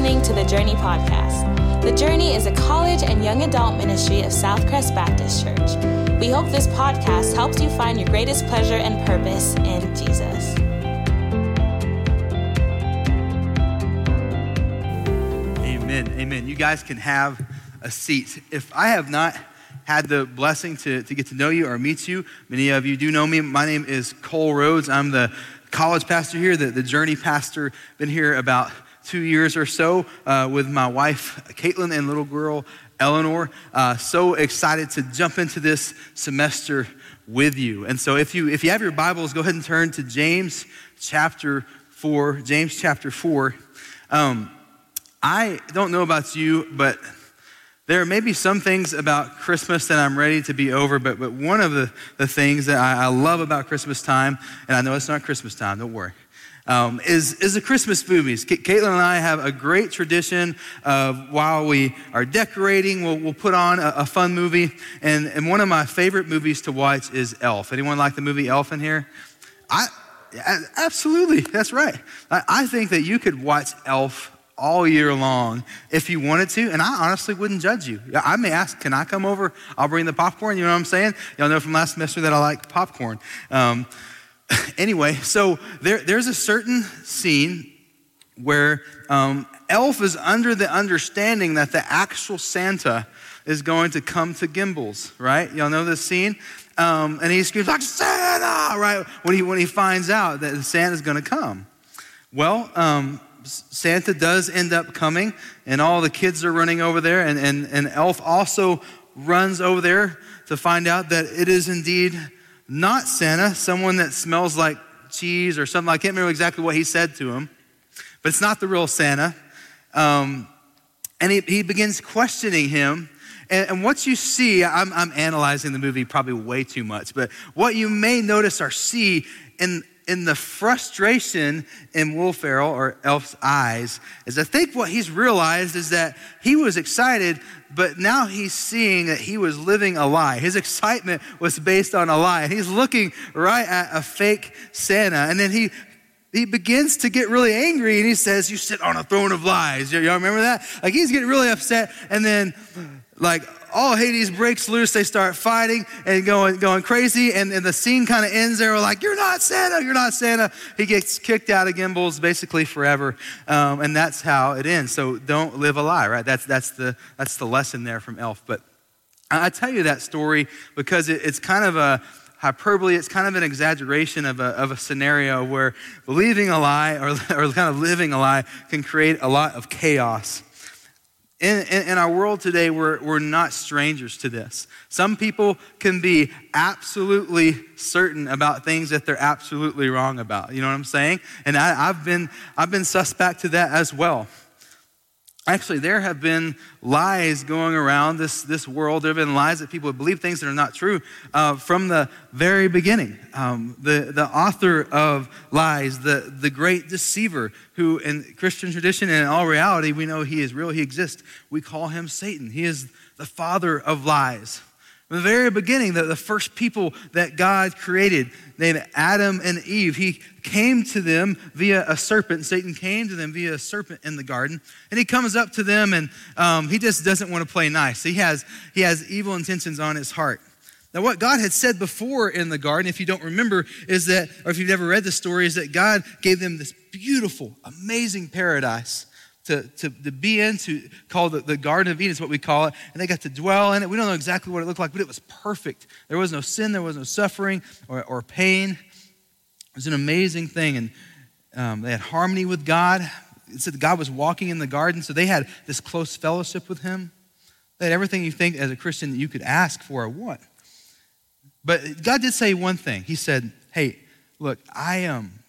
listening to the Journey Podcast. The Journey is a college and young adult ministry of Southcrest Baptist Church. We hope this podcast helps you find your greatest pleasure and purpose in Jesus. Amen. Amen. You guys can have a seat. If I have not had the blessing to, to get to know you or meet you, many of you do know me. My name is Cole Rhodes. I'm the college pastor here, the, the Journey pastor. Been here about two years or so uh, with my wife, Caitlin, and little girl, Eleanor. Uh, so excited to jump into this semester with you. And so if you, if you have your Bibles, go ahead and turn to James chapter 4. James chapter 4. Um, I don't know about you, but there may be some things about Christmas that I'm ready to be over, but, but one of the, the things that I, I love about Christmas time, and I know it's not Christmas time, don't worry, um, is, is the Christmas movies. Caitlin and I have a great tradition of while we are decorating, we'll, we'll put on a, a, fun movie. And, and one of my favorite movies to watch is Elf. Anyone like the movie Elf in here? I, absolutely, that's right. I, I think that you could watch Elf all year long if you wanted to, and I honestly wouldn't judge you. I may ask, can I come over? I'll bring the popcorn. You know what I'm saying? Y'all know from last semester that I like popcorn. Um, anyway, so there, there's a certain scene where um, Elf is under the understanding that the actual Santa is going to come to Gimbels, right? Y'all know this scene? Um, and he screams like Santa, right? When he, when he finds out that Santa's going to come. Well, um, Santa does end up coming, and all the kids are running over there, and, and, and Elf also runs over there to find out that it is indeed not Santa, someone that smells like cheese or something. I can't remember exactly what he said to him, but it's not the real Santa. Um, and he, he begins questioning him. And, and what you see, I'm, I'm analyzing the movie probably way too much, but what you may notice or see in, in the frustration in Will Ferrell or Elf's eyes is I think what he's realized is that he was excited, but now he's seeing that he was living a lie. His excitement was based on a lie. And he's looking right at a fake Santa. And then he he begins to get really angry and he says, You sit on a throne of lies. Y'all remember that? Like he's getting really upset. And then, like, all Hades breaks loose. They start fighting and going, going crazy. And, and the scene kind of ends there. We're like, You're not Santa. You're not Santa. He gets kicked out of Gimbels basically forever. Um, and that's how it ends. So don't live a lie, right? That's, that's, the, that's the lesson there from Elf. But I tell you that story because it, it's kind of a hyperbole. It's kind of an exaggeration of a, of a scenario where believing a lie or, or kind of living a lie can create a lot of chaos in, in, in, our world today, we're, we're not strangers to this. Some people can be absolutely certain about things that they're absolutely wrong about. You know what I'm saying? And I, I've, been, I've been suspect to that as well. Actually, there have been lies going around this, this world. There have been lies that people believe things that are not true uh, from the very beginning. Um, the, the author of lies, the, the great deceiver, who in Christian tradition and in all reality, we know he is real, he exists. We call him Satan. He is the father of lies. The very beginning, the, the first people that God created, named Adam and Eve, he came to them via a serpent. Satan came to them via a serpent in the garden. And he comes up to them and um, he just doesn't want to play nice. He has, he has evil intentions on his heart. Now, what God had said before in the garden, if you don't remember, is that, or if you've never read the story, is that God gave them this beautiful, amazing paradise to, to, to be in, to call the, the Garden of Eden, is what we call it. And they got to dwell in it. We don't know exactly what it looked like, but it was perfect. There was no sin, there was no suffering or, or pain. It was an amazing thing. And um, they had harmony with God. It said God was walking in the garden, so they had this close fellowship with Him. They had everything you think as a Christian that you could ask for or want. But God did say one thing. He said, Hey, look, I am.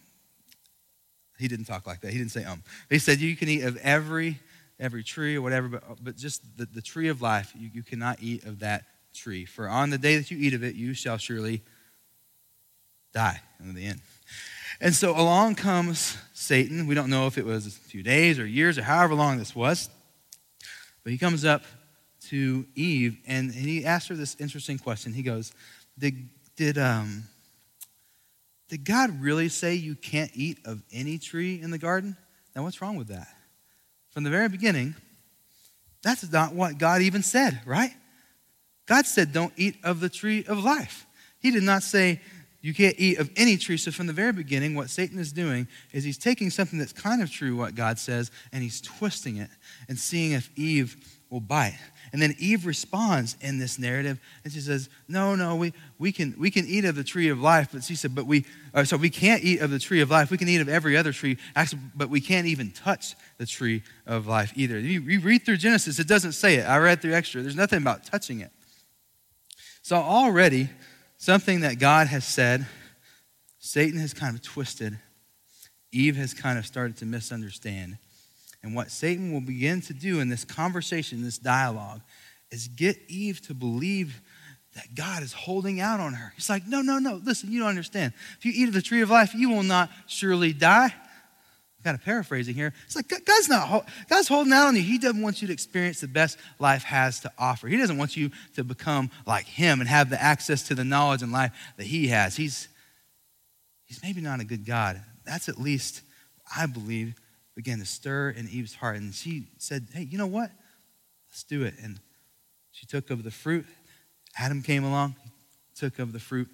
He didn't talk like that. He didn't say um. He said you can eat of every every tree or whatever, but, but just the, the tree of life, you, you cannot eat of that tree. For on the day that you eat of it, you shall surely die in the end. And so along comes Satan. We don't know if it was a few days or years or however long this was. But he comes up to Eve and, and he asks her this interesting question. He goes, Did, did, um, did God really say you can't eat of any tree in the garden? Now, what's wrong with that? from the very beginning, that's not what God even said, right? God said, Don't eat of the tree of life. He did not say, You can't eat of any tree. So, from the very beginning, what Satan is doing is he's taking something that's kind of true, what God says, and he's twisting it and seeing if Eve will bite. And then Eve responds in this narrative, and she says, "No, no, we, we, can, we can eat of the tree of life." But she said, "But we, uh, so we can't eat of the tree of life. We can eat of every other tree, actually, but we can't even touch the tree of life either." You, you read through Genesis; it doesn't say it. I read through extra. There's nothing about touching it. So already, something that God has said, Satan has kind of twisted. Eve has kind of started to misunderstand. And what Satan will begin to do in this conversation, this dialogue, is get Eve to believe that God is holding out on her. He's like, no, no, no. Listen, you don't understand. If you eat of the tree of life, you will not surely die. Kind of paraphrasing here. It's like God's not God's holding out on you. He doesn't want you to experience the best life has to offer. He doesn't want you to become like Him and have the access to the knowledge and life that He has. He's He's maybe not a good God. That's at least, I believe, began to stir in Eve's heart. And she said, Hey, you know what? Let's do it. And she took of the fruit. Adam came along, took of the fruit.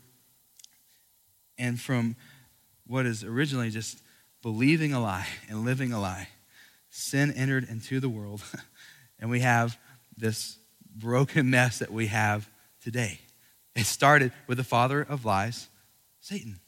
And from what is originally just believing a lie and living a lie, sin entered into the world. and we have this broken mess that we have today. It started with the father of lies, Satan.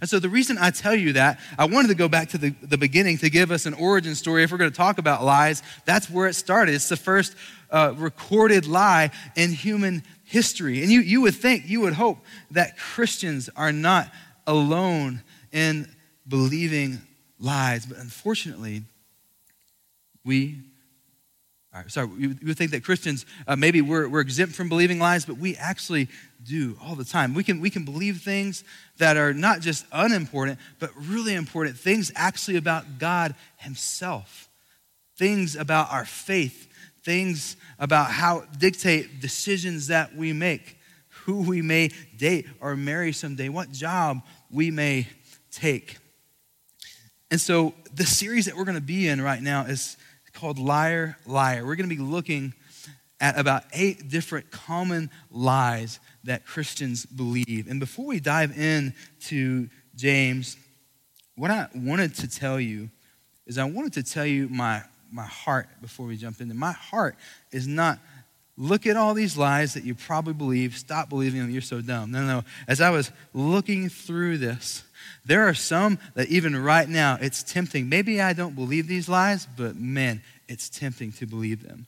And so, the reason I tell you that, I wanted to go back to the, the beginning to give us an origin story. If we're going to talk about lies, that's where it started. It's the first uh, recorded lie in human history. And you, you would think, you would hope that Christians are not alone in believing lies. But unfortunately, we sorry, you would think that Christians, uh, maybe we're, we're exempt from believing lies, but we actually do all the time. We can, we can believe things that are not just unimportant, but really important things actually about God Himself, things about our faith, things about how dictate decisions that we make, who we may date or marry someday, what job we may take. And so, the series that we're going to be in right now is called Liar, Liar. We're going to be looking at about eight different common lies that Christians believe. And before we dive into James, what I wanted to tell you is I wanted to tell you my, my heart before we jump into. My heart is not look at all these lies that you probably believe, stop believing them, you're so dumb. No, no. As I was looking through this, there are some that even right now it's tempting. Maybe I don't believe these lies, but man, it's tempting to believe them.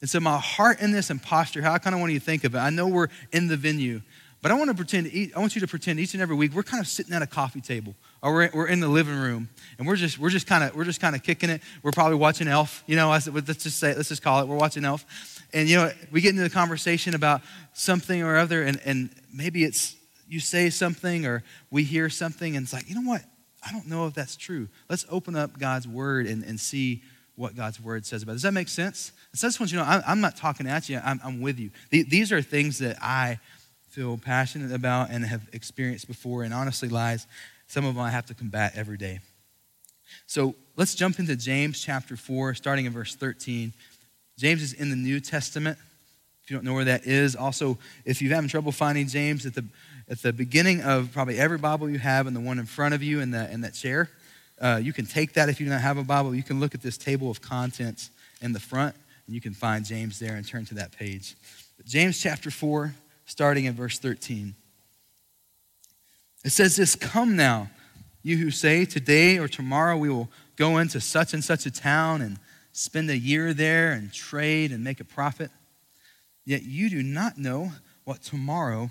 And so my heart in this and posture, how I kind of want you to think of it. I know we're in the venue, but I want to pretend. I want you to pretend each and every week we're kind of sitting at a coffee table, or we're, we're in the living room, and we're just we're just kind of we're just kind of kicking it. We're probably watching Elf. You know, let's just say let's just call it. We're watching Elf, and you know we get into the conversation about something or other, and and maybe it's you say something or we hear something and it's like, you know what? I don't know if that's true. Let's open up God's word and, and see what God's word says about it. Does that make sense? So I just want you to know, I'm, I'm not talking at you, I'm, I'm with you. These are things that I feel passionate about and have experienced before, and honestly, lies, some of them I have to combat every day. So let's jump into James chapter 4, starting in verse 13. James is in the New Testament. If you don't know where that is, also, if you're having trouble finding James at the at the beginning of probably every Bible you have and the one in front of you in, the, in that chair. Uh, you can take that if you don't have a Bible. You can look at this table of contents in the front, and you can find James there and turn to that page. But James chapter 4, starting in verse 13. It says this Come now, you who say, Today or tomorrow we will go into such and such a town and spend a year there and trade and make a profit. Yet you do not know what tomorrow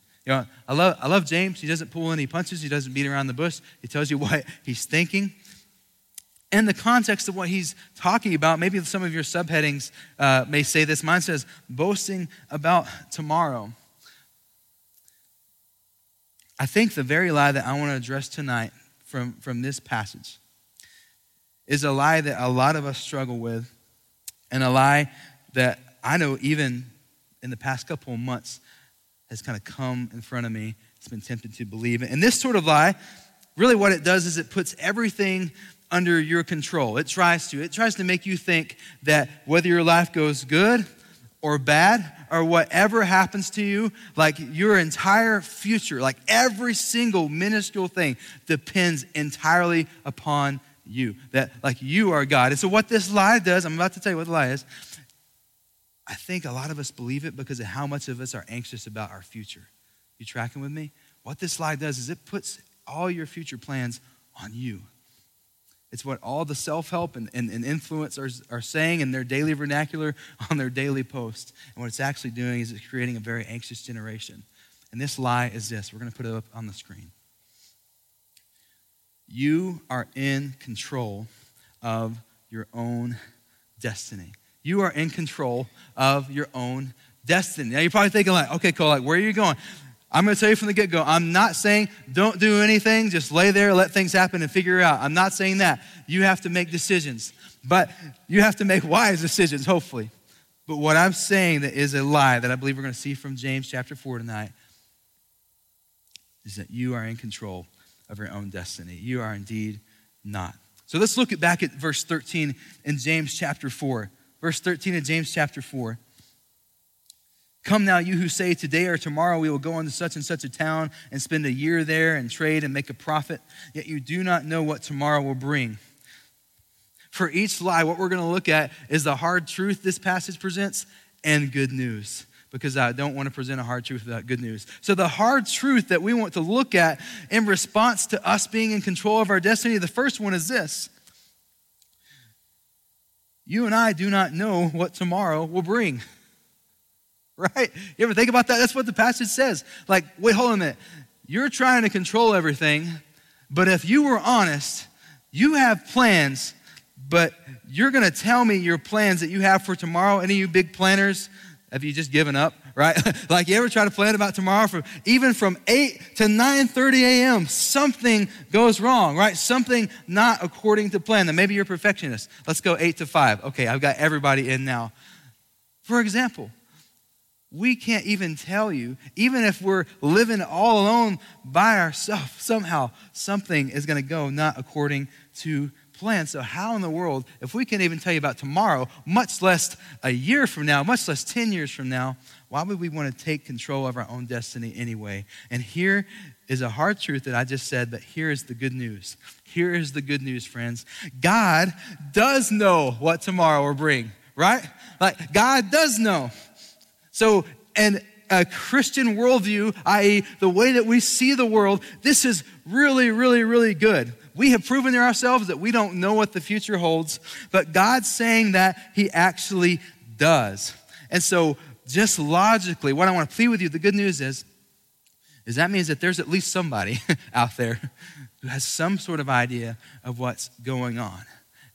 You know, I love, I love James. He doesn't pull any punches. He doesn't beat around the bush. He tells you what he's thinking. in the context of what he's talking about, maybe some of your subheadings uh, may say this. Mine says, boasting about tomorrow. I think the very lie that I want to address tonight from, from this passage is a lie that a lot of us struggle with, and a lie that I know even in the past couple of months has kind of come in front of me. It's been tempted to believe it. And this sort of lie, really what it does is it puts everything under your control. It tries to. It tries to make you think that whether your life goes good or bad or whatever happens to you, like your entire future, like every single minuscule thing depends entirely upon you. That like you are God. And so what this lie does, I'm about to tell you what the lie is. I think a lot of us believe it because of how much of us are anxious about our future. You tracking with me? What this lie does is it puts all your future plans on you. It's what all the self help and, and, and influencers are saying in their daily vernacular on their daily post. And what it's actually doing is it's creating a very anxious generation. And this lie is this we're going to put it up on the screen. You are in control of your own destiny. You are in control of your own destiny. Now you're probably thinking, like, okay, Cole, like, where are you going? I'm going to tell you from the get go, I'm not saying don't do anything, just lay there, let things happen and figure it out. I'm not saying that. You have to make decisions, but you have to make wise decisions, hopefully. But what I'm saying that is a lie that I believe we're going to see from James chapter 4 tonight is that you are in control of your own destiny. You are indeed not. So let's look back at verse 13 in James chapter 4. Verse 13 of James chapter 4. Come now, you who say, Today or tomorrow we will go into such and such a town and spend a year there and trade and make a profit, yet you do not know what tomorrow will bring. For each lie, what we're going to look at is the hard truth this passage presents and good news, because I don't want to present a hard truth without good news. So, the hard truth that we want to look at in response to us being in control of our destiny, the first one is this You and I do not know what tomorrow will bring. right? You ever think about that? That's what the passage says. Like, wait, hold on a minute. You're trying to control everything, but if you were honest, you have plans, but you're going to tell me your plans that you have for tomorrow. Any of you big planners, have you just given up, right? like you ever try to plan about tomorrow from even from 8 to 9:30 a.m. something goes wrong, right? Something not according to plan. Then maybe you're a perfectionist. Let's go 8 to 5. Okay, I've got everybody in now. For example, we can't even tell you, even if we're living all alone by ourselves, somehow something is going to go not according to plan. So, how in the world, if we can't even tell you about tomorrow, much less a year from now, much less 10 years from now, why would we want to take control of our own destiny anyway? And here is a hard truth that I just said, but here is the good news. Here is the good news, friends. God does know what tomorrow will bring, right? Like, God does know. So, and a Christian worldview, i.e., the way that we see the world, this is really, really, really good. We have proven to ourselves that we don't know what the future holds, but God's saying that He actually does. And so, just logically, what I want to plead with you, the good news is, is that means that there's at least somebody out there who has some sort of idea of what's going on.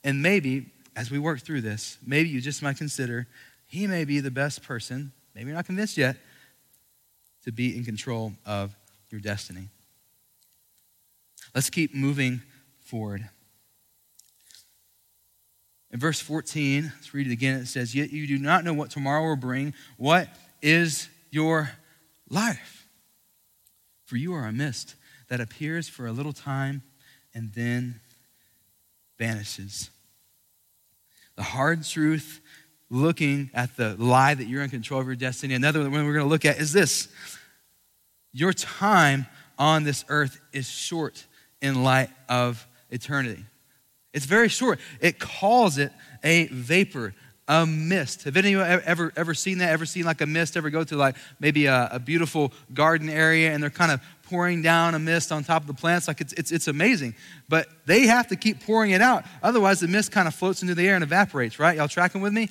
And maybe, as we work through this, maybe you just might consider he may be the best person maybe you're not convinced yet, to be in control of your destiny. Let's keep moving forward. In verse 14, let's read it again. It says, Yet you do not know what tomorrow will bring. What is your life? For you are a mist that appears for a little time and then vanishes. The hard truth looking at the lie that you're in control of your destiny. Another one we're going to look at is this your time on this earth is short in light of eternity. It's very short. It calls it a vapor, a mist. Have any of you ever, ever seen that? Ever seen like a mist? Ever go to like maybe a, a beautiful garden area and they're kind of pouring down a mist on top of the plants? Like it's, it's, it's amazing. But they have to keep pouring it out. Otherwise, the mist kind of floats into the air and evaporates, right? Y'all tracking with me?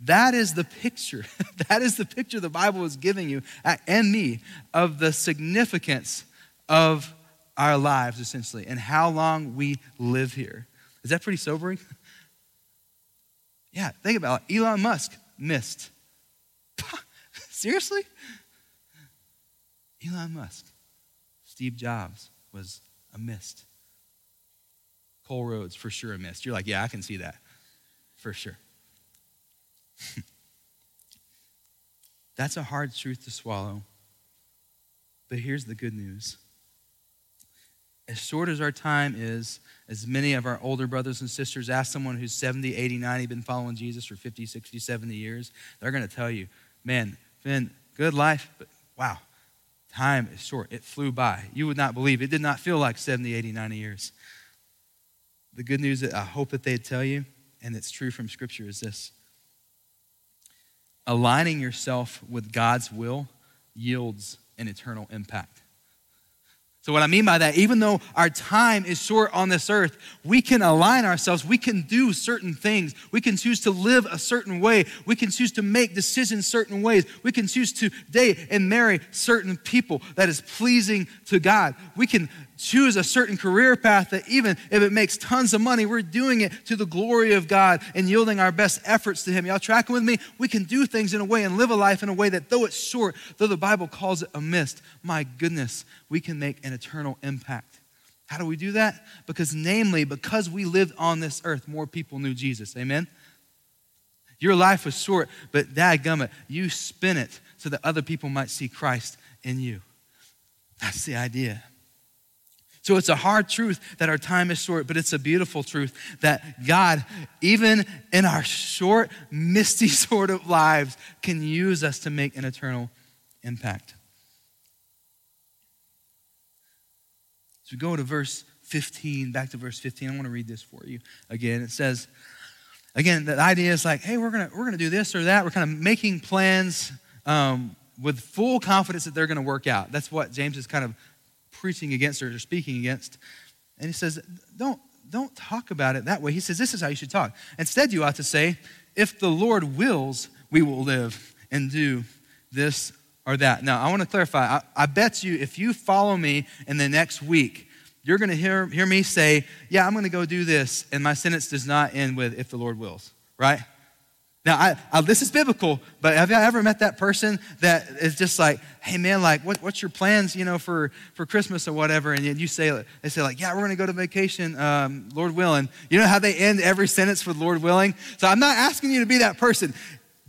That is the picture. that is the picture the Bible is giving you and me of the significance of our lives, essentially, and how long we live here. Is that pretty sobering? yeah, think about it. Elon Musk mist. Seriously? Elon Musk. Steve Jobs was a mist. Cole Rhodes, for sure, a mist. You're like, yeah, I can see that. For sure. That's a hard truth to swallow. But here's the good news. As short as our time is, as many of our older brothers and sisters ask someone who's 70, 80, 90, been following Jesus for 50, 60, 70 years, they're going to tell you, man, Finn, good life, but wow, time is short. It flew by. You would not believe it did not feel like 70, 80, 90 years. The good news that I hope that they'd tell you, and it's true from Scripture, is this aligning yourself with God's will yields an eternal impact. So, what I mean by that, even though our time is short on this earth, we can align ourselves. We can do certain things. We can choose to live a certain way. We can choose to make decisions certain ways. We can choose to date and marry certain people that is pleasing to God. We can choose a certain career path that even if it makes tons of money, we're doing it to the glory of God and yielding our best efforts to Him. Y'all tracking with me? We can do things in a way and live a life in a way that, though it's short, though the Bible calls it a mist, my goodness, we can make an eternal impact. How do we do that? Because, namely, because we lived on this earth, more people knew Jesus. Amen? Your life was short, but dadgummit, you spin it so that other people might see Christ in you. That's the idea. So it's a hard truth that our time is short, but it's a beautiful truth that God, even in our short, misty sort of lives, can use us to make an eternal impact. So we go to verse 15, back to verse 15. I want to read this for you again. It says, again, the idea is like, hey, we're gonna we're gonna do this or that. We're kind of making plans um, with full confidence that they're gonna work out. That's what James is kind of preaching against or speaking against. And he says, don't, don't talk about it that way. He says, this is how you should talk. Instead, you ought to say, if the Lord wills, we will live and do this or that. Now, I want to clarify. I, I bet you if you follow me in the next week, you're going to hear, hear me say, yeah, I'm going to go do this. And my sentence does not end with, if the Lord wills, right? Now, I, I, this is biblical, but have you ever met that person that is just like, hey man, like, what, what's your plans, you know, for, for Christmas or whatever? And you say, they say like, yeah, we're going to go to vacation, um, Lord willing. You know how they end every sentence with Lord willing? So I'm not asking you to be that person.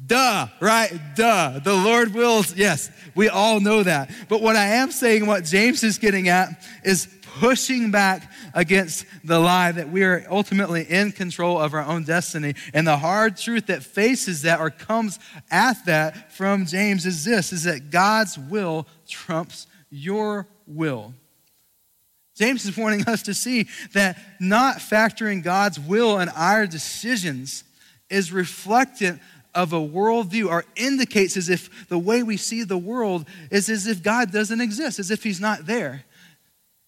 Duh, right? Duh. The Lord wills. Yes, we all know that. But what I am saying, what James is getting at, is pushing back against the lie that we are ultimately in control of our own destiny. And the hard truth that faces that or comes at that from James is this is that God's will trumps your will. James is wanting us to see that not factoring God's will in our decisions is reflective of a worldview or indicates as if the way we see the world is as if God doesn't exist, as if He's not there.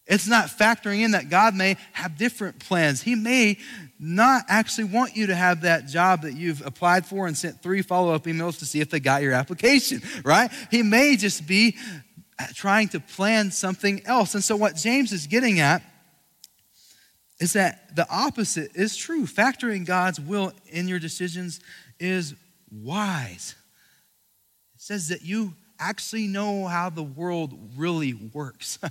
It's not factoring in that God may have different plans. He may not actually want you to have that job that you've applied for and sent three follow up emails to see if they got your application, right? He may just be trying to plan something else. And so, what James is getting at is that the opposite is true. Factoring God's will in your decisions is wise. It says that you actually know how the world really works.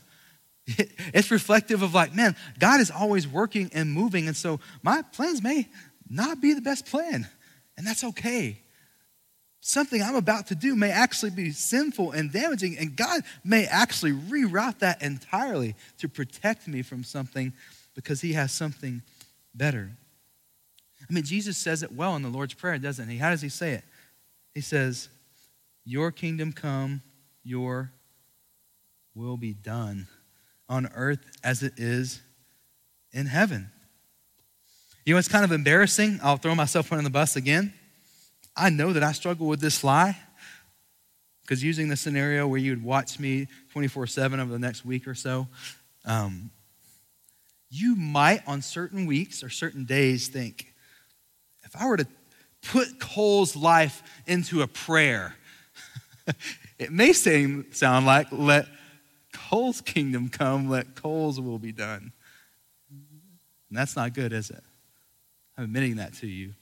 It's reflective of like, man, God is always working and moving. And so my plans may not be the best plan, and that's okay. Something I'm about to do may actually be sinful and damaging, and God may actually reroute that entirely to protect me from something because He has something better. I mean, Jesus says it well in the Lord's Prayer, doesn't He? How does He say it? He says, Your kingdom come, your will be done on earth as it is in heaven. You know, it's kind of embarrassing. I'll throw myself under the bus again. I know that I struggle with this lie because using the scenario where you'd watch me 24 7 over the next week or so, um, you might on certain weeks or certain days think, if I were to put Cole's life into a prayer, it may seem, sound like, let Cole's kingdom come, let Cole's will be done. And that's not good, is it? I'm admitting that to you.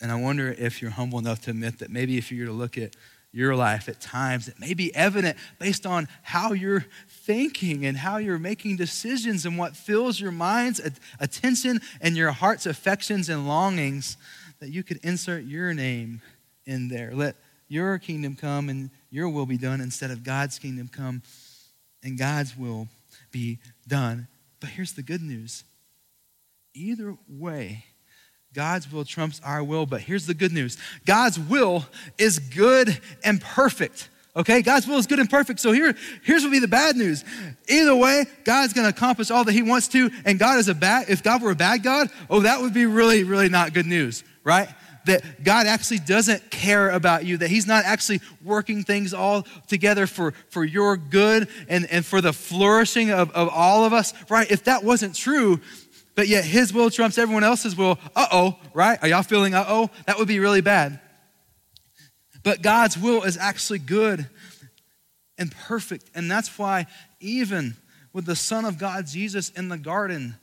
And I wonder if you're humble enough to admit that maybe if you were to look at your life at times, it may be evident based on how you're thinking and how you're making decisions and what fills your mind's attention and your heart's affections and longings that you could insert your name in there. Let your kingdom come and your will be done instead of God's kingdom come and God's will be done. But here's the good news either way, God's will trumps our will. But here's the good news God's will is good and perfect. Okay, God's will is good and perfect. So here, here's what be the bad news. Either way, God's to accomplish all that He wants to, and God is a bad. If God were a bad God, oh, that would be really, really not good news, right? That God actually doesn't care about you, that He's not actually working things all together for, for your good and, and for the flourishing of, of all of us, right? If that wasn't true, but yet his will trumps everyone else's will. Uh oh, right? Are y'all feeling uh oh? That would be really bad. But God's will is actually good and perfect. And that's why, even with the Son of God, Jesus, in the garden,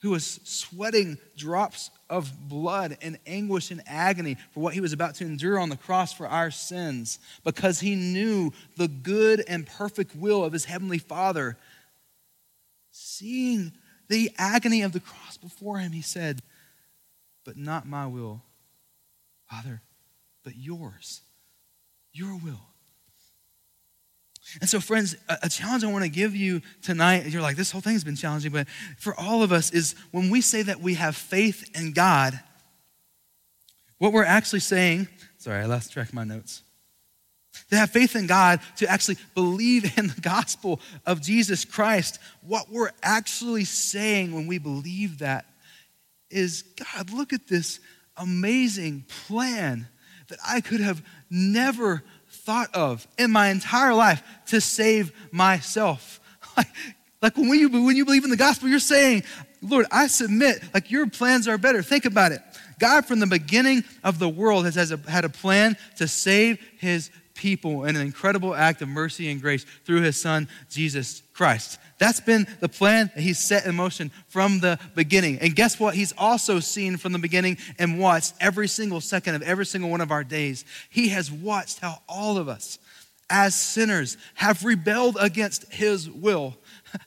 who was sweating drops of blood and anguish and agony for what he was about to endure on the cross for our sins, because he knew the good and perfect will of his heavenly Father seeing the agony of the cross before him, he said, But not my will, Father, but yours, your will. And so, friends, a, challenge I want to give you tonight, you're like, this whole thing's been challenging, but for all of us is when we say that we have faith in God, what we're actually saying, sorry, I lost track of my notes to have faith in God, to actually believe in the gospel of Jesus Christ, what we're actually saying when we believe that is God, look at this amazing plan that I could have never thought of in my entire life to save myself. Like, when, you, when you believe in the gospel, you're saying, Lord, I submit, like your plans are better. Think about it. God, from the beginning of the world, has, has a, had a plan to save his people in an incredible act of mercy and grace through his son, Jesus Christ. That's been the plan that he's set in motion from the beginning. And guess what? He's also seen from the beginning and watched every single second of every single one of our days. He has watched how all of us, as sinners, have rebelled against his will,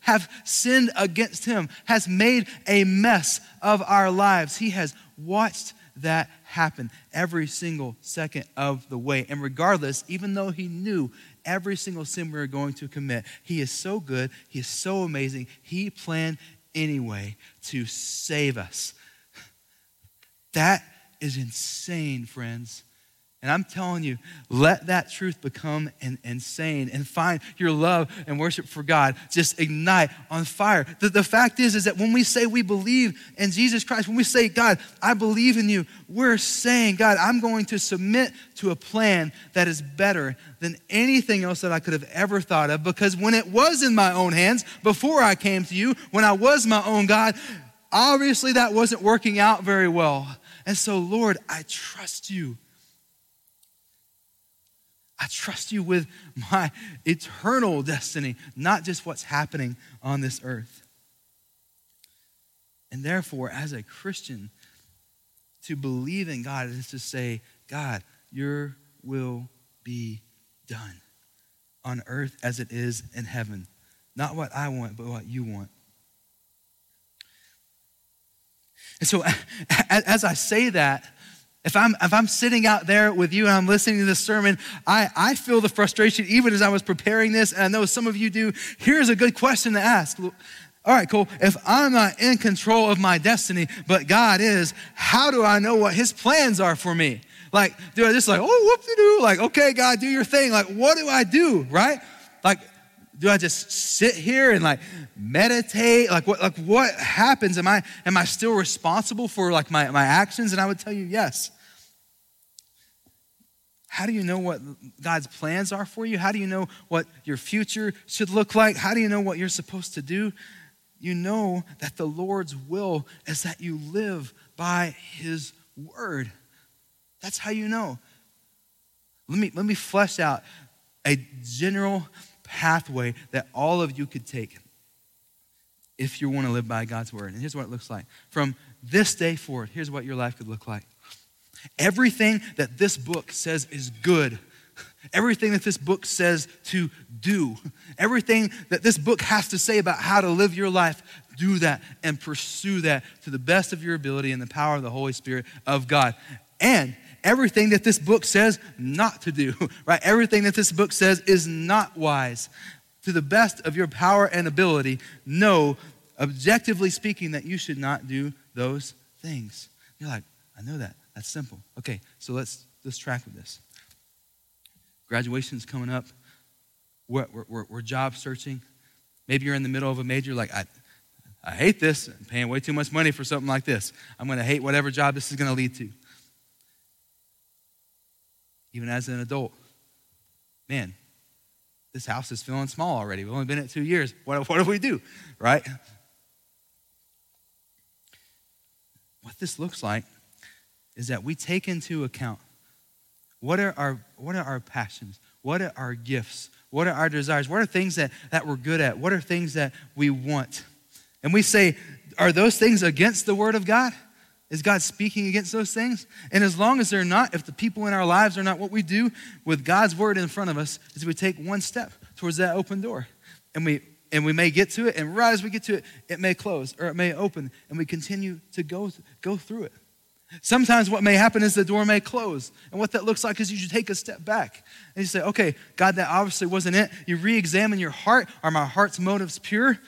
have sinned against him, has made a mess of our lives. He has watched that happen every single second of the way. And regardless, even though he knew every single sin we were going to commit, he is so good, he is so amazing, he planned anyway to save us. That is insane, friends. And I'm telling you, let that truth become an, insane and find your love and worship for God just ignite on fire. The, the fact is, is that when we say we believe in Jesus Christ, when we say, God, I believe in you, we're saying, God, I'm going to submit to a plan that is better than anything else that I could have ever thought of. Because when it was in my own hands, before I came to you, when I was my own God, obviously that wasn't working out very well. And so, Lord, I trust you. I trust you with my eternal destiny, not just what's happening on this earth. And therefore, as a Christian, to believe in God is to say, God, your will be done on earth as it is in heaven. Not what I want, but what you want. And so, as I say that, if I'm, if I'm sitting out there with you and I'm listening to this sermon, I, I feel the frustration even as I was preparing this, and I know some of you do. Here's a good question to ask. All right, cool. If I'm not in control of my destiny, but God is, how do I know what His plans are for me? Like, do I just like, oh, whoop de doo? Like, okay, God, do your thing. Like, what do I do, right? Like, do I just sit here and like meditate? Like what, like what happens? Am I, am I still responsible for like my, my actions? And I would tell you, yes. How do you know what God's plans are for you? How do you know what your future should look like? How do you know what you're supposed to do? You know that the Lord's will is that you live by his word. That's how you know. Let me, let me flesh out a general pathway that all of you could take. if you want to live by God's word. And here's what it looks like. From this day forward, here's what your life could look like. Everything that this book says is good, everything that this book says to do, everything that this book has to say about how to live your life, do that and pursue that to the best of your ability in the power of the Holy Spirit of God. And everything that this book says not to do, right? Everything that this book says is not wise to the best of your power and ability, know, objectively speaking, that you should not do those things. You're like, I know that. That's simple. Okay, so let's let's track with this. Graduation's coming up. We're, we're, we're job searching. Maybe you're in the middle of a major, like, I, I hate this. I'm paying way too much money for something like this. I'm going to hate whatever job this is going to lead to. Even as an adult, man, this house is feeling small already. We've only been at two years. What, what do we do? Right? What this looks like is that we take into account what are our, what are our passions? What are our gifts? What are our desires? What are things that, that we're good at? What are things that we want? And we say, are those things against the Word of God? Is God speaking against those things? And as long as they're not, if the people in our lives are not, what we do with God's word in front of us is we take one step towards that open door. And we and we may get to it, and right as we get to it, it may close or it may open, and we continue to go, go through it. Sometimes what may happen is the door may close. And what that looks like is you should take a step back. And you say, okay, God, that obviously wasn't it. You re examine your heart. Are my heart's motives pure?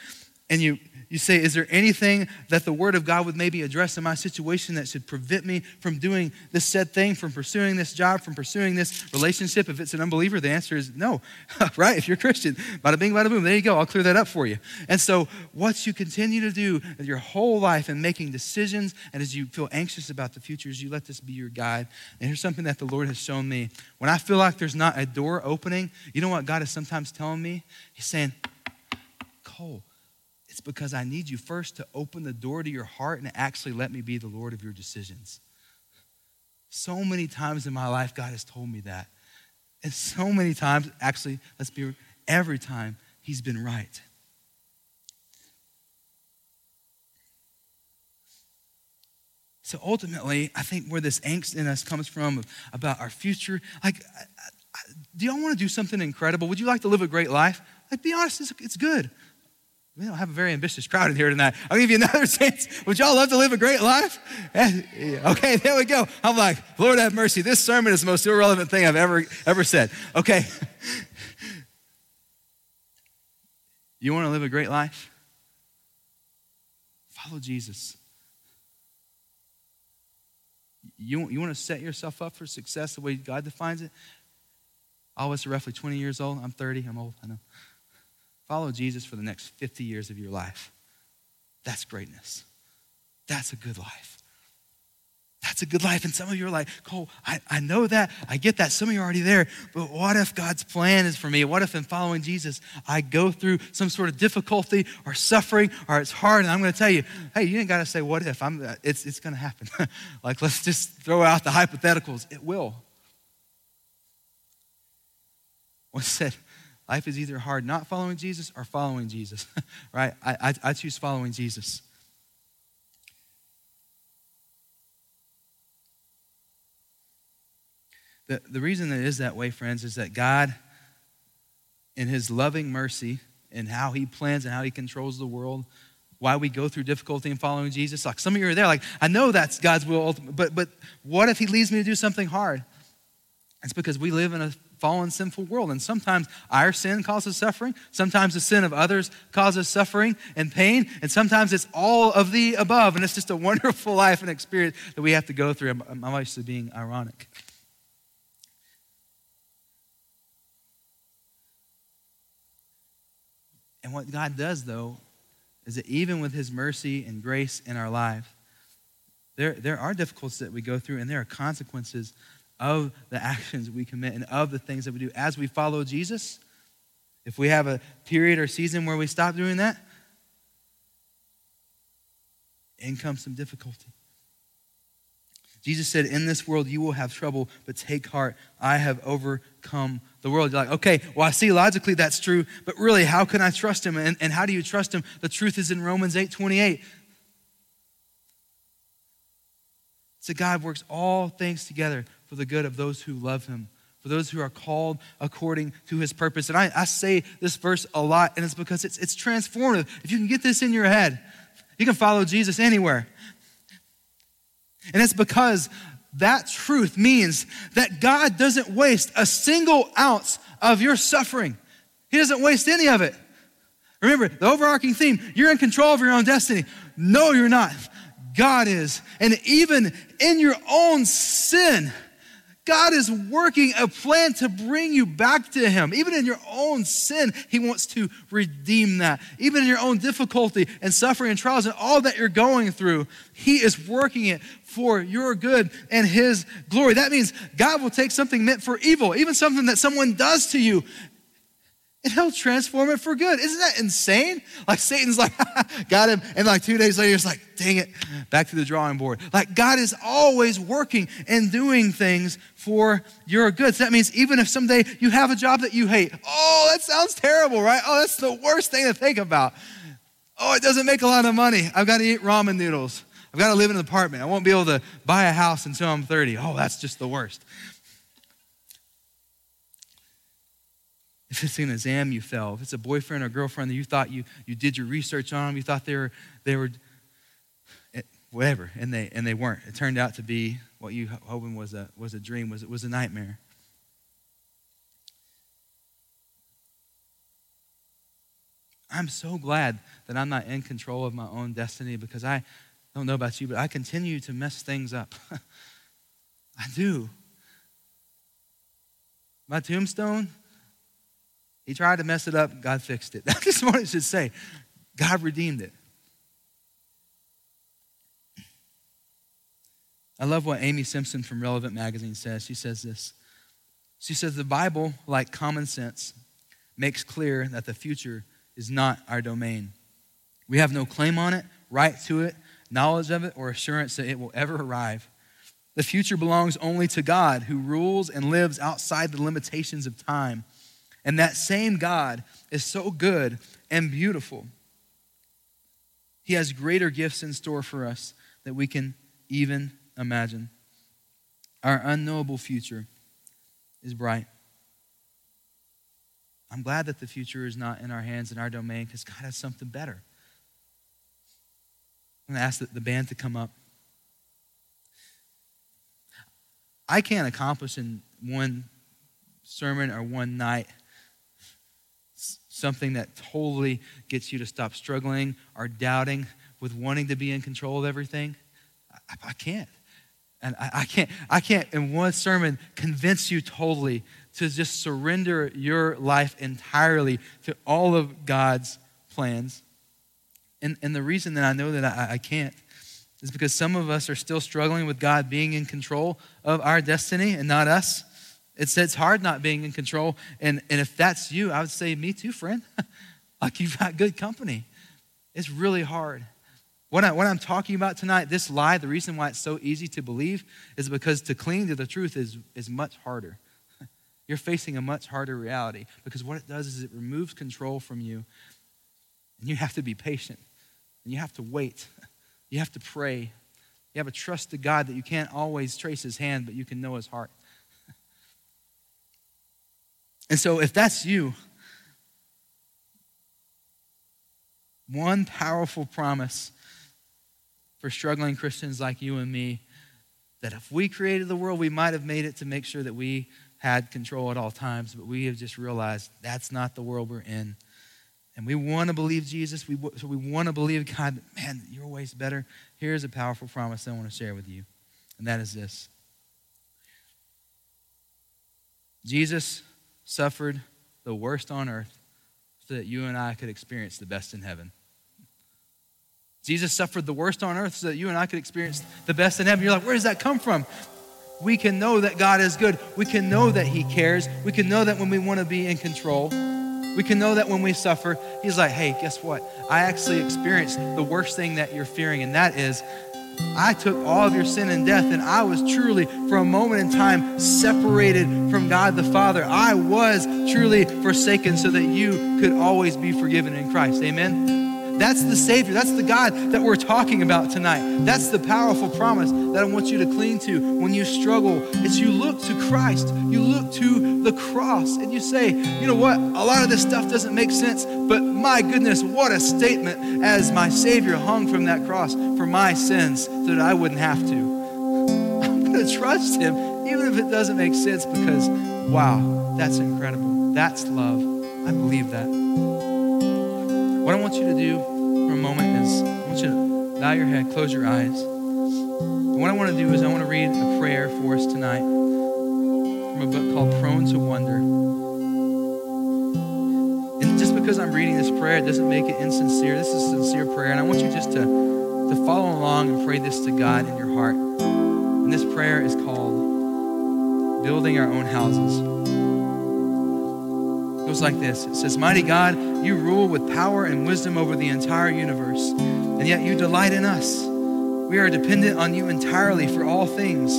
And you you say, Is there anything that the Word of God would maybe address in my situation that should prevent me from doing this said thing, from pursuing this job, from pursuing this relationship? If it's an unbeliever, the answer is no, right? If you're a Christian, bada bing, bada boom, there you go. I'll clear that up for you. And so, what you continue to do your whole life in making decisions, and as you feel anxious about the future, is you let this be your guide. And here's something that the Lord has shown me. When I feel like there's not a door opening, you know what God is sometimes telling me? He's saying, Cole, it's because I need you first to open the door to your heart and actually let me be the Lord of your decisions. So many times in my life, God has told me that. And so many times, actually, let's be every time, He's been right. So ultimately, I think where this angst in us comes from about our future, like, do y'all want to do something incredible? Would you like to live a great life? Like, be honest, it's, it's good. We don't have a very ambitious crowd in here tonight. I'll give you another chance. Would y'all love to live a great life? Eh, okay, there we go. I'm like, Lord have mercy. This sermon is the most irrelevant thing I've ever ever said. Okay. You want to live a great life? Follow Jesus. You, you want to set yourself up for success the way God defines it? I was roughly 20 years old. I'm 30. I'm old. I know. Follow Jesus for the next 50 years of your life. That's greatness. That's a good life. That's a good life. And some of you are like, Cole, I, I know that. I get that. Some of you are already there. But what if God's plan is for me? What if in following Jesus, I go through some sort of difficulty or suffering or it's hard? And I'm going to tell you, hey, you ain't got to say, what if? I'm, uh, it's it's going to happen. like, let's just throw out the hypotheticals. It will. One said, Life is either hard not following Jesus or following Jesus, right? I, I, I choose following Jesus. The, the reason that it is that way, friends, is that God, in His loving mercy and how He plans and how He controls the world, why we go through difficulty in following Jesus. Like some of you are there, like, I know that's God's will, but, but what if He leads me to do something hard? It's because we live in a fallen, sinful world. And sometimes our sin causes suffering. Sometimes the sin of others causes suffering and pain. And sometimes it's all of the above. And it's just a wonderful life and experience that we have to go through. I'm, I'm obviously being ironic. And what God does, though, is that even with His mercy and grace in our life, there, there are difficulties that we go through, and there are consequences of the actions we commit and of the things that we do as we follow Jesus. If we have a period or season where we stop doing that, in comes some difficulty. Jesus said, In this world you will have trouble, but take heart. I have overcome the world. You're like, okay, well, I see logically that's true, but really, how can I trust him? And, and how do you trust him? The truth is in Romans 8 28. So God works all things together for the good of those who love him, for those who are called according to his purpose. And I, I say this verse a lot, and it's because it's, it's transformative. If you can get this in your head, you can follow Jesus anywhere. And it's because that truth means that God doesn't waste a single ounce of your suffering. He doesn't waste any of it. Remember, the overarching theme you're in control of your own destiny. No, you're not. God is. And even in your own sin, God is working a plan to bring you back to Him. Even in your own sin, He wants to redeem that. Even in your own difficulty and suffering and trials and all that you're going through, He is working it for your good and His glory. That means God will take something meant for evil, even something that someone does to you, and he'll transform it for good. Isn't that insane? Like Satan's like, got him. And like two days later, it's like, dang it, back to the drawing board. Like God is always working and doing things for your good. So that means even if someday you have a job that you hate, oh, that sounds terrible, right? Oh, that's the worst thing to think about. Oh, it doesn't make a lot of money. I've got to eat ramen noodles. I've got to live in an apartment. I won't be able to buy a house until I'm 30. Oh, that's just the worst. If it's an exam you fail, if it's a boyfriend or girlfriend that you thought you, you did your research on, you thought they were, they were eh, whatever, and they, and they weren't. It turned out to be what you hoping was a, was a dream, was, it was a nightmare. I'm so glad that I'm not in control of my own destiny because I don't know about you, but I continue to mess things up. I do. My tombstone, he tried to mess it up, God fixed it. That's just what it should say. God redeemed it. I love what Amy Simpson from Relevant Magazine says. She says this. She says, The Bible, like common sense, makes clear that the future is not our domain. We have no claim on it, right to it, knowledge of it, or assurance that it will ever arrive. The future belongs only to God, who rules and lives outside the limitations of time. And that same God is so good and beautiful. He has greater gifts in store for us that we can even imagine. Our unknowable future is bright. I'm glad that the future is not in our hands, in our domain, because God has something better. I'm going to ask the band to come up. I can't accomplish in one sermon or one night something that totally gets you to stop struggling or doubting with wanting to be in control of everything. I, I can't. And I, I, can't, I can't in one sermon convince you totally to just surrender your life entirely to all of God's plans. And, and the reason that I know that I, I can't is because some of us are still struggling with God being in control of our destiny and not us. It's, it's hard not being in control. And, and if that's you, I would say, me too, friend. like you've got good company. It's really hard. What, I, what I'm talking about tonight, this lie, the reason why it's so easy to believe is because to cling to the truth is, is much harder. You're facing a much harder reality because what it does is it removes control from you. And you have to be patient. And you have to wait. You have to pray. You have a trust to God that you can't always trace his hand, but you can know his heart. And so, if that's you, one powerful promise for struggling Christians like you and me that if we created the world, we might have made it to make sure that we had control at all times, but we have just realized that's not the world we're in. And we want to believe Jesus. We, so we want to believe God, man, your way's better. Here's a powerful promise I want to share with you, and that is this Jesus suffered the worst on earth so that you and I could experience the best in heaven. Jesus suffered the worst on earth so that you and I could experience the best in heaven. You're like, where does that come from? We can know that God is good. We can know that He cares. We can know that when we want to be in control. We can know that when we suffer, He's like, hey, guess what? I actually experienced the worst thing that you're fearing, and that is I took all of your sin and death, and I was truly, for a moment in time, separated from God the Father. I was truly forsaken so that you could always be forgiven in Christ. Amen. That's the Savior. That's the God that we're talking about tonight. That's the powerful promise that I want you to cling to when you struggle. Is you look to Christ. You look to the cross and you say, you know what? A lot of this stuff doesn't make sense, but my goodness, what a statement as my Savior hung from that cross for my sins so that I wouldn't have to. I'm going to trust Him even if it doesn't make sense because, wow, that's incredible. That's love. I believe that. What I want you to do for a moment is I want you to bow your head, close your eyes. And what I want to do is I want to read a prayer for us tonight from a book called Prone to Wander. And just because I'm reading this prayer, it doesn't make it insincere. This is a sincere prayer. And I want you just to, to follow along and pray this to God in your heart. And this prayer is called Building Our Own Houses goes like this It says, Mighty God, you rule with power and wisdom over the entire universe, and yet you delight in us. We are dependent on you entirely for all things.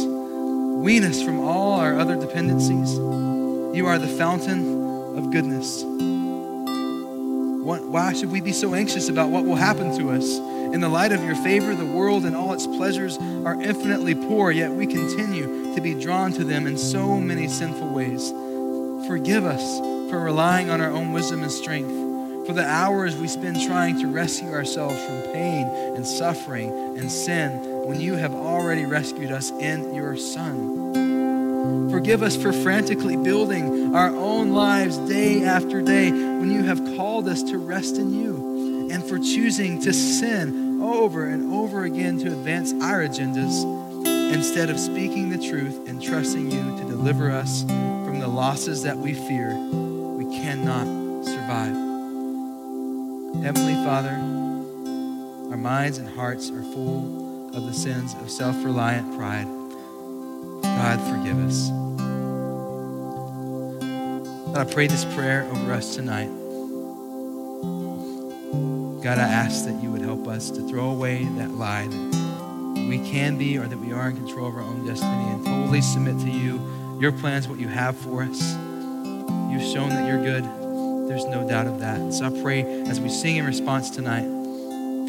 Wean us from all our other dependencies. You are the fountain of goodness. Why should we be so anxious about what will happen to us? In the light of your favor, the world and all its pleasures are infinitely poor, yet we continue to be drawn to them in so many sinful ways. Forgive us for relying on our own wisdom and strength, for the hours we spend trying to rescue ourselves from pain and suffering and sin when you have already rescued us in your Son. Forgive us for frantically building our own lives day after day when you have called us to rest in you, and for choosing to sin over and over again to advance our agendas instead of speaking the truth and trusting you to deliver us from the losses that we fear cannot survive. Heavenly Father, our minds and hearts are full of the sins of self reliant pride. God, forgive us. God, I pray this prayer over us tonight. God, I ask that you would help us to throw away that lie that we can be or that we are in control of our own destiny and totally submit to you, your plans, what you have for us. You've shown that you're good. There's no doubt of that. So I pray as we sing in response tonight,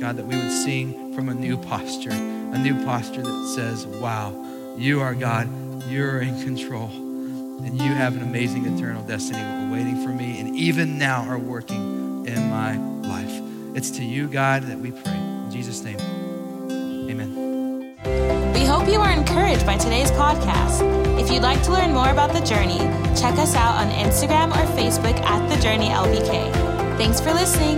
God, that we would sing from a new posture, a new posture that says, Wow, you are God, you're in control, and you have an amazing eternal destiny waiting for me, and even now are working in my life. It's to you, God, that we pray. In Jesus' name, amen. Hope you are encouraged by today's podcast. If you'd like to learn more about The Journey, check us out on Instagram or Facebook at The Journey LBK. Thanks for listening.